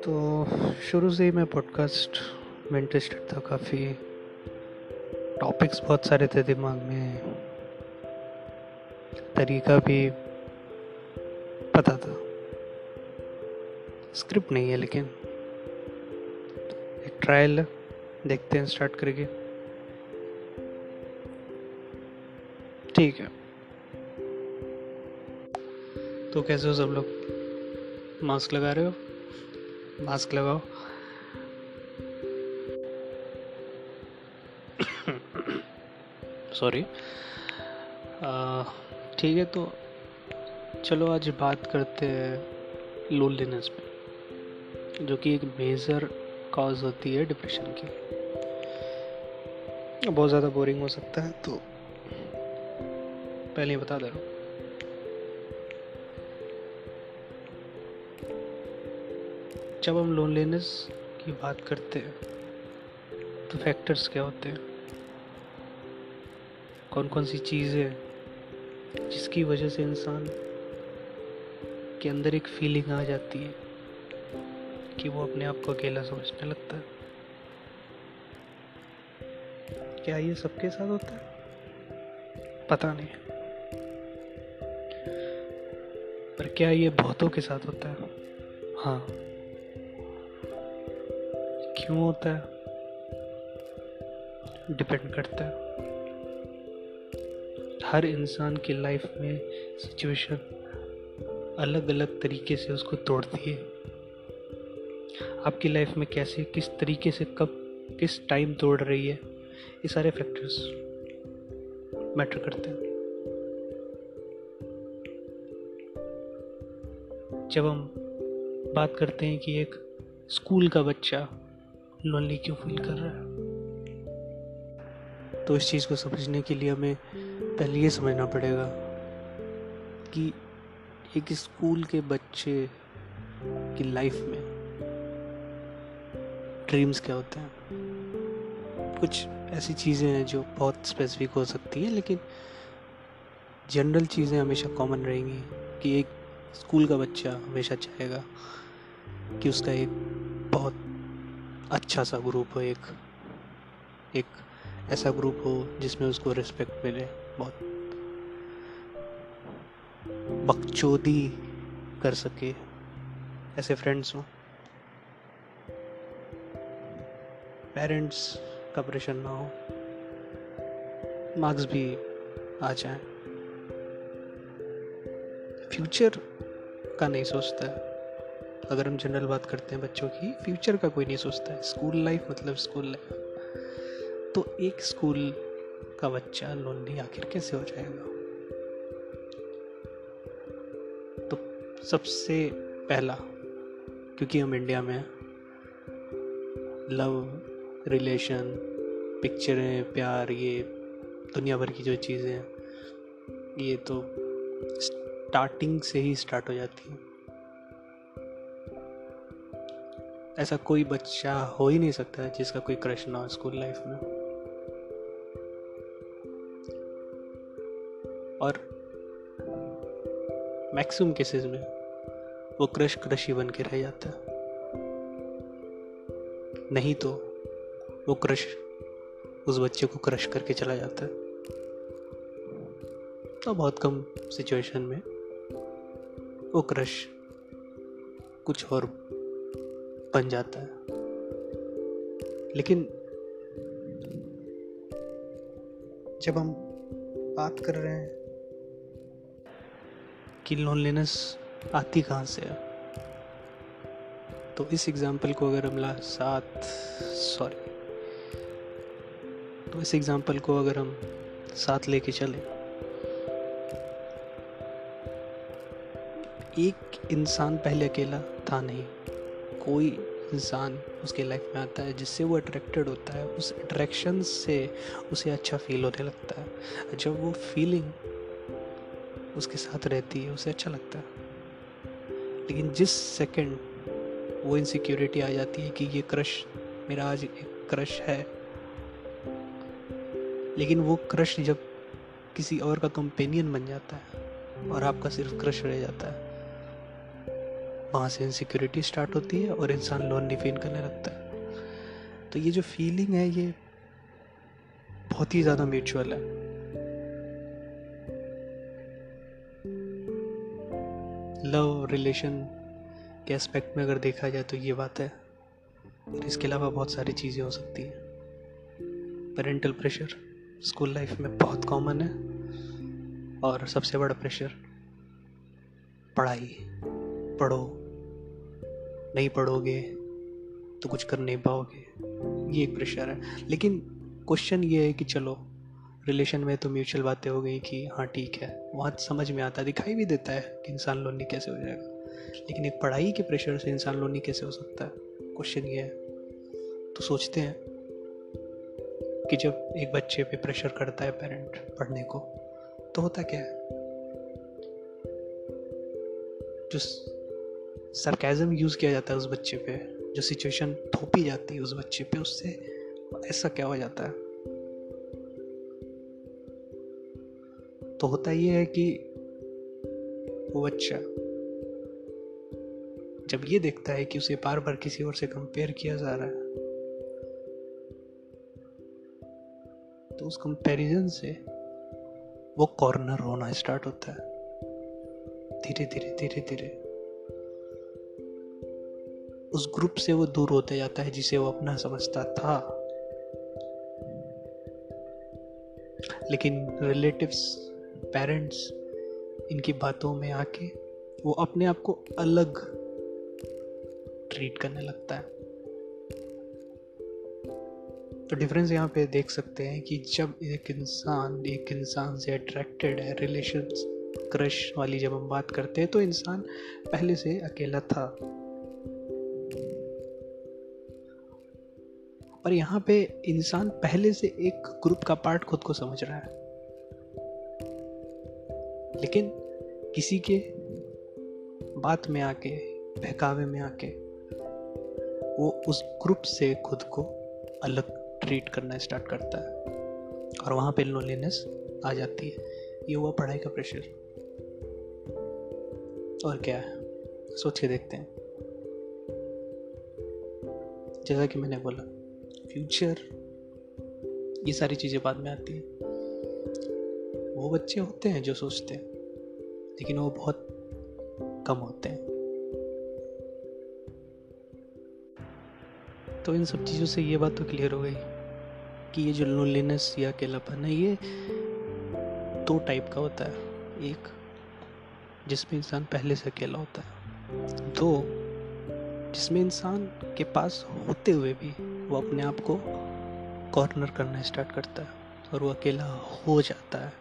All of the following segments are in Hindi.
तो शुरू से ही मैं पॉडकास्ट में इंटरेस्टेड था काफ़ी। टॉपिक्स बहुत सारे थे दिमाग में। तरीका भी पता था। स्क्रिप्ट नहीं है लेकिन एक ट्रायल देखते हैं स्टार्ट करके ठीक है। तो कैसे हो सब लोग? मास्क लगा रहे हो? मास्क लगाओ। सॉरी ठीक है तो चलो आज बात करते हैं लोनलीनेस पे, जो कि एक मेजर कॉज होती है डिप्रेशन की बहुत ज़्यादा बोरिंग हो सकता है तो पहले ही बता दे रहा हूँ। जब हम लोनलीनेस की बात करते हैं तो फैक्टर्स क्या होते हैं? कौन कौन सी चीज़ें जिसकी वजह से इंसान के अंदर एक फीलिंग आ जाती है कि वो अपने आप को अकेला समझने लगता है? क्या ये सबके साथ होता है? पता नहीं। पर क्या ये बहुतों के साथ होता है? हाँ। क्यों होता है? डिपेंड करता है। हर इंसान की लाइफ में सिचुएशन अलग अलग तरीके से उसको तोड़ती है। आपकी लाइफ में कैसे, किस तरीके से, कब, किस टाइम तोड़ रही है, ये सारे फैक्टर्स मैटर करते हैं। जब हम बात करते हैं कि एक स्कूल का बच्चा लोनली क्यों फील कर रहा है? तो इस चीज़ को समझने के लिए हमें पहले ये समझना पड़ेगा कि एक स्कूल के बच्चे की लाइफ में ड्रीम्स क्या होते हैं? कुछ ऐसी चीज़ें हैं जो बहुत स्पेसिफिक हो सकती है, लेकिन जनरल चीज़ें हमेशा कॉमन रहेंगी कि एक स्कूल का बच्चा हमेशा चाहेगा कि उसका एक बहुत अच्छा सा ग्रुप हो, एक एक ऐसा ग्रुप हो जिसमें उसको रिस्पेक्ट मिले बहुत। बकचोदी कर सके ऐसे फ्रेंड्स हों। पेरेंट्स का प्रेशर ना हो। मार्क्स भी आ जाए। फ्यूचर का नहीं सोचता। है अगर हम जनरल बात करते हैं बच्चों की फ्यूचर का कोई नहीं सोचता है। स्कूल लाइफ मतलब स्कूल लाइफ तो एक स्कूल का बच्चा लोनली आखिर कैसे हो जाएगा? तो सबसे पहला, क्योंकि हम इंडिया में लव रिलेशन पिक्चरें प्यार, ये दुनिया भर की जो चीज़ें हैं, ये तो स्टार्टिंग से ही स्टार्ट हो जाती हैं। ऐसा कोई बच्चा हो ही नहीं सकता जिसका कोई क्रश ना हो स्कूल लाइफ में। और मैक्सिमम केसेस में वो क्रश क्रश ही बन के रह जाता है। नहीं तो वो क्रश उस बच्चे को क्रश करके चला जाता है। तो बहुत कम सिचुएशन में वो क्रश कुछ और बन जाता है। लेकिन जब हम बात कर रहे हैं कि लोनलीनेस आती कहाँ से है तो इस एग्ज़ाम्पल को अगर हम साथ सॉरी तो इस एग्ज़ाम्पल को अगर हम साथ लेके चले, एक इंसान पहले अकेला था नहीं, कोई इंसान उसके लाइफ में आता है, जिससे वो अट्रैक्टेड होता है, उस अट्रैक्शन से उसे अच्छा फील होने लगता है। जब वो फीलिंग उसके साथ रहती है, उसे अच्छा लगता है। लेकिन जिस सेकंड वो इनसिक्योरिटी आ जाती है कि ये क्रश मेरा आज एक क्रश है। लेकिन वो क्रश जब किसी और का कंपेनियन बन जाता है और आपका सिर्फ़ क्रश रह जाता है वहाँ से इनसिक्योरिटी स्टार्ट होती है और इंसान लोनली फील करने लगता है। तो ये जो फीलिंग है, ये बहुत ही ज़्यादा म्यूचुअल है। लव रिलेशन के एस्पेक्ट में अगर देखा जाए तो ये बात है। और इसके अलावा बहुत सारी चीज़ें हो सकती हैं। पेरेंटल प्रेशर स्कूल लाइफ में बहुत कॉमन है। और सबसे बड़ा प्रेशर पढ़ाई, पढ़ो नहीं पढ़ोगे तो कुछ कर नहीं पाओगे। ये एक प्रेशर है। लेकिन क्वेश्चन ये है कि चलो रिलेशन में तो म्यूचुअल बातें हो गई कि हाँ ठीक है। वहाँ समझ में आता दिखाई भी देता है कि इंसान लोनी कैसे हो जाएगा। लेकिन एक पढ़ाई के प्रेशर से इंसान लोनी कैसे हो सकता है? क्वेश्चन ये है। तो सोचते हैं कि जब एक बच्चे पे प्रेशर करता है पेरेंट पढ़ने को तो होता क्या है? जो सरकाजम यूज़ किया जाता है उस बच्चे पे, जो सिचुएशन थोपी जाती है उस बच्चे पे, उससे ऐसा क्या हो जाता है? तो होता ये है कि वो बच्चा जब ये देखता है कि उसे बार बार किसी और से कंपेयर किया जा रहा है तो उस कंपैरिजन से वो कॉर्नर होना स्टार्ट होता है। धीरे धीरे धीरे धीरे उस ग्रुप से वो दूर होते जाता है जिसे वो अपना समझता था। लेकिन रिलेटिव्स पेरेंट्स इनकी बातों में आके वो अपने आप को अलग ट्रीट करने लगता है। तो डिफरेंस यहाँ पे देख सकते हैं कि जब एक इंसान एक इंसान से अट्रैक्टेड है रिलेशन क्रश वाली जब हम बात करते हैं तो इंसान पहले से अकेला था। और यहाँ पे इंसान पहले से एक ग्रुप का पार्ट खुद को समझ रहा है। लेकिन किसी के बात में आके, बहकावे में आके, वो उस ग्रुप से खुद को अलग ट्रीट करना स्टार्ट करता है। और वहाँ पे लोनलीनेस आ जाती है। ये हुआ पढ़ाई का प्रेशर और क्या है? सोच के देखते हैं। जैसा कि मैंने बोला फ्यूचर ये सारी चीज़ें बाद में आती हैं। वो बच्चे होते हैं जो सोचते हैं, लेकिन वो बहुत कम होते हैं। तो इन सब चीज़ों से ये बात तो क्लियर हो गई कि ये जो लोनलीनेस या अकेलापन है, ये दो टाइप का होता है। एक, जिसमें इंसान पहले से अकेला होता है। दो, जिसमें इंसान के पास होते हुए भी वो अपने आप को कॉर्नर करना स्टार्ट करता है और वो अकेला हो जाता है।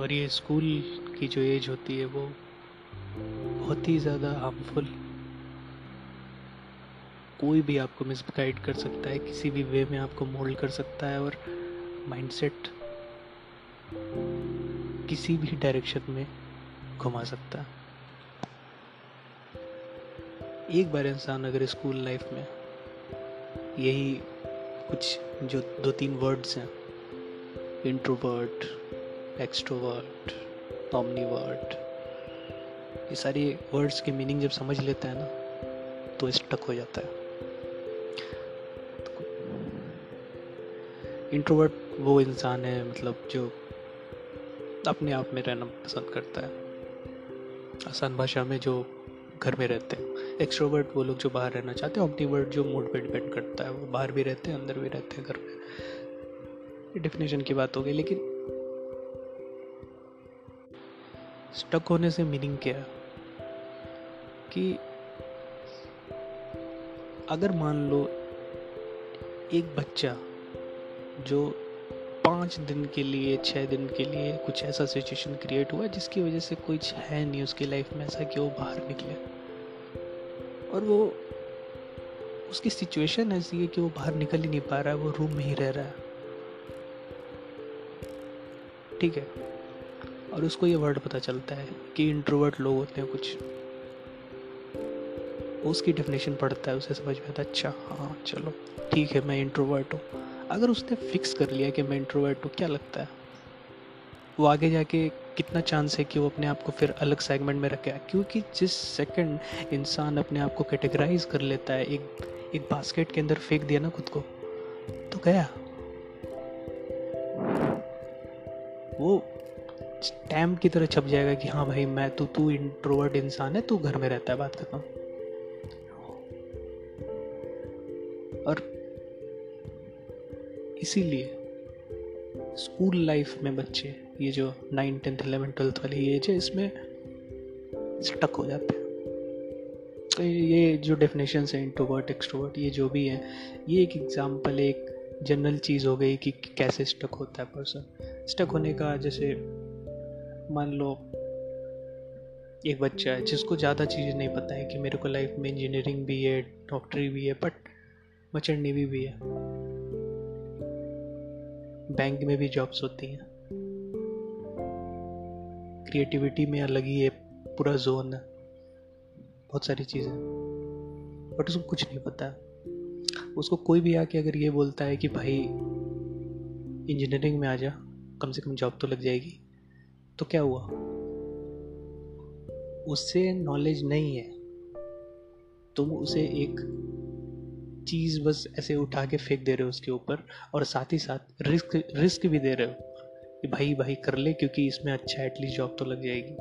और ये स्कूल की जो एज होती है वो बहुत ही ज़्यादा हार्मफुल कोई भी आपको मिसगाइड कर सकता है, किसी भी वे में आपको मोल्ड कर सकता है और माइंडसेट किसी भी डायरेक्शन में घुमा सकता है। एक बार इंसान अगर स्कूल लाइफ में यही कुछ जो दो तीन वर्ड्स हैं इंट्रोवर्ट एक्सट्रोवर्ट ऑमनीवर्ट ये सारी वर्ड्स के मीनिंग जब समझ लेता है ना तो स्टक हो जाता है। इंट्रोवर्ट वो इंसान है मतलब जो अपने आप में रहना पसंद करता है। आसान भाषा में जो घर में रहते हैं। एक्सट्रोवर्ट वो लोग जो बाहर रहना चाहते हैं ऑप्टीवर्ट जो मूड पे डिपेंड करता है, वो बाहर भी रहते हैं, अंदर भी रहते हैं घर में। डिफिनेशन की बात हो गई, लेकिन स्टक होने से मीनिंग क्या है? कि अगर मान लो एक बच्चा जो पाँच दिन के लिए छः दिन के लिए कुछ ऐसा सिचुएशन क्रिएट हुआ जिसकी वजह से कुछ है नहीं उसकी लाइफ में ऐसा कि वो बाहर निकले। और वो उसकी सिचुएशन ऐसी है कि वो बाहर निकल ही नहीं पा रहा है, वो रूम में ही रह रहा है। ठीक है? और उसको ये वर्ड पता चलता है कि इंट्रोवर्ट लोग होते हैं कुछ। उसकी डेफिनेशन पढ़ता है, उसे समझ में आता है अच्छा हाँ चलो, ठीक है, मैं इंट्रोवर्ट हूँ। अगर उसने फिक्स कर लिया कि मैं इंट्रोवर्ट हूँ, क्या लगता है? वो आगे जाके कितना चांस है कि वो अपने आप को फिर अलग सेगमेंट में रखे? क्योंकि जिस सेकंड इंसान अपने आप को कैटेगराइज कर लेता है, एक एक बास्केट के अंदर फेंक दिया ना खुद को तो गया। वो स्टैम्प की तरह छप जाएगा कि हाँ भाई, मैं तो तू इंट्रोवर्ट इंसान है, तू घर में रहता है, बात खत्म। और इसीलिए स्कूल लाइफ में बच्चे, ये जो नाइन टेंथ इलेवन ट्वेल्थ वाली एज है इसमें स्टक हो जाते हैं। तो ये जो डेफिनेशन है इंट्रोवर्ट एक्सट्रोवर्ट ये जो भी है, ये एक एग्जांपल एक जनरल चीज़ हो गई कि कैसे स्टक होता है पर्सन स्टक होने का जैसे मान लो, एक बच्चा है, जिसको ज़्यादा चीज़ें नहीं पता है कि मेरे को लाइफ में इंजीनियरिंग भी है डॉक्टरी भी है बट मचर नेवी भी है। बैंक में भी जॉब्स होती हैं। क्रिएटिविटी में अलग ही है, पूरा जोन बहुत सारी चीज़ें बट उसको कुछ नहीं पता। उसको कोई भी आके अगर ये बोलता है कि भाई इंजीनियरिंग में आ जा, कम से कम जॉब तो लग जाएगी तो क्या हुआ? उससे नॉलेज नहीं है। तुम उसे एक चीज़ बस ऐसे उठा के फेंक दे रहे हो उसके ऊपर, और साथ ही साथ रिस्क रिस्क भी दे रहे हो कि भाई भाई कर ले, क्योंकि इसमें अच्छा एटलीस्ट जॉब तो लग जाएगी।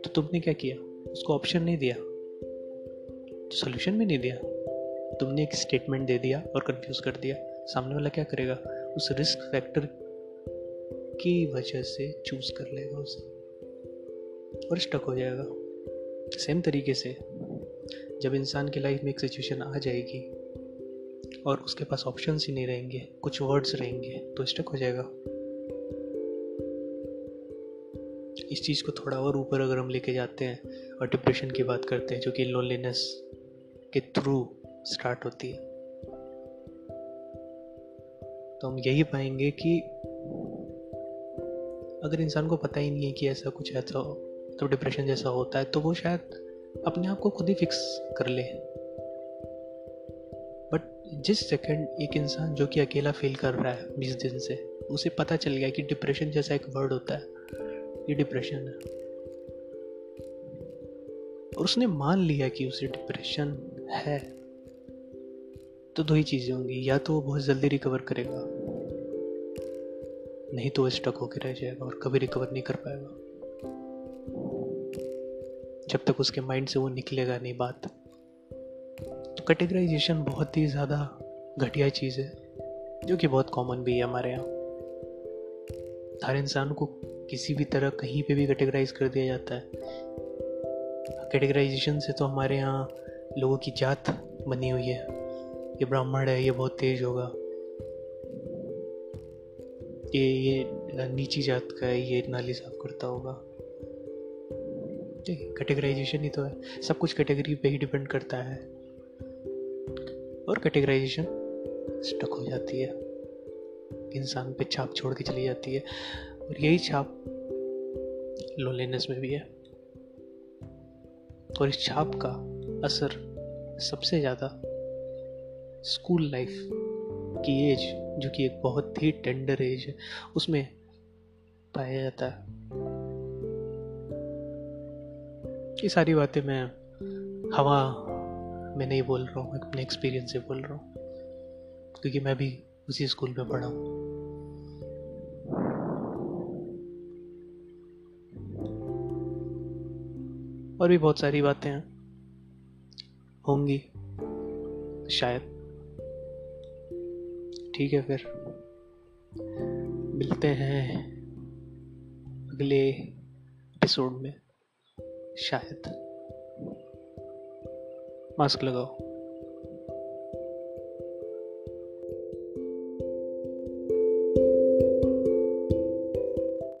तो तुमने क्या किया? उसको ऑप्शन नहीं दिया? तो सोल्यूशन भी नहीं दिया? तुमने एक स्टेटमेंट दे दिया और कंफ्यूज कर दिया। सामने वाला क्या करेगा? उस रिस्क फैक्टर की वजह से चूज़ कर लेगा उसे। और स्टक हो जाएगा। सेम तरीके से जब इंसान की लाइफ में एक सिचुएशन आ जाएगी और उसके पास ऑप्शंस ही नहीं रहेंगे, कुछ वर्ड्स रहेंगे तो स्टक हो जाएगा। इस चीज़ को थोड़ा और ऊपर अगर हम लेके जाते हैं और डिप्रेशन की बात करते हैं, जो कि लोनलीनेस के थ्रू स्टार्ट होती है तो हम यही पाएँगे कि अगर इंसान को पता ही नहीं है कि ऐसा कुछ ऐसा हो तो डिप्रेशन जैसा होता है तो वो शायद अपने आप को खुद ही फिक्स कर ले बट जिस सेकंड एक इंसान जो कि अकेला फील कर रहा है बीस दिन से, उसे पता चल गया कि डिप्रेशन जैसा एक वर्ड होता है। ये डिप्रेशन है। और उसने मान लिया कि उसे डिप्रेशन है। तो दो ही चीज़ें होंगी, या तो वो बहुत जल्दी रिकवर करेगा, नहीं तो वो स्टक होकर रह जाएगा और कभी रिकवर नहीं कर पाएगा। जब तक उसके माइंड से वो निकलेगा नहीं बात। तो कैटेगराइजेशन बहुत ही ज़्यादा घटिया चीज़ है, जो कि बहुत कॉमन भी है हमारे यहाँ। हर इंसान को किसी भी तरह कहीं पे भी कैटेगराइज कर दिया जाता है। कैटेगराइजेशन से तो हमारे यहाँ लोगों की जात बनी हुई है। ये ब्राह्मण है, ये बहुत तेज होगा। ये ये नीची जात का है, ये नाली साफ़ करता होगा। कैटेगराइजेशन ही। तो है। सब कुछ कैटेगरी पे ही डिपेंड करता है। और कैटेगराइजेशन स्टक हो जाती है। इंसान पे छाप छोड़ के चली जाती है। और यही छाप लोनलीनेस में भी है। और इस छाप का असर सबसे ज़्यादा स्कूल लाइफ की एज जो कि एक बहुत ही टेंडर एज है, उसमें पाया जाता है। ये सारी बातें मैं हवा मैं नहीं बोल रहा हूँ अपने एक्सपीरियंस से बोल रहा हूँ, क्योंकि मैं भी उसी स्कूल में पढ़ा हूँ। और भी बहुत सारी बातें हैं, होंगी, शायद। ठीक है फिर, मिलते हैं अगले एपिसोड में। शायद। मास्क लगाओ।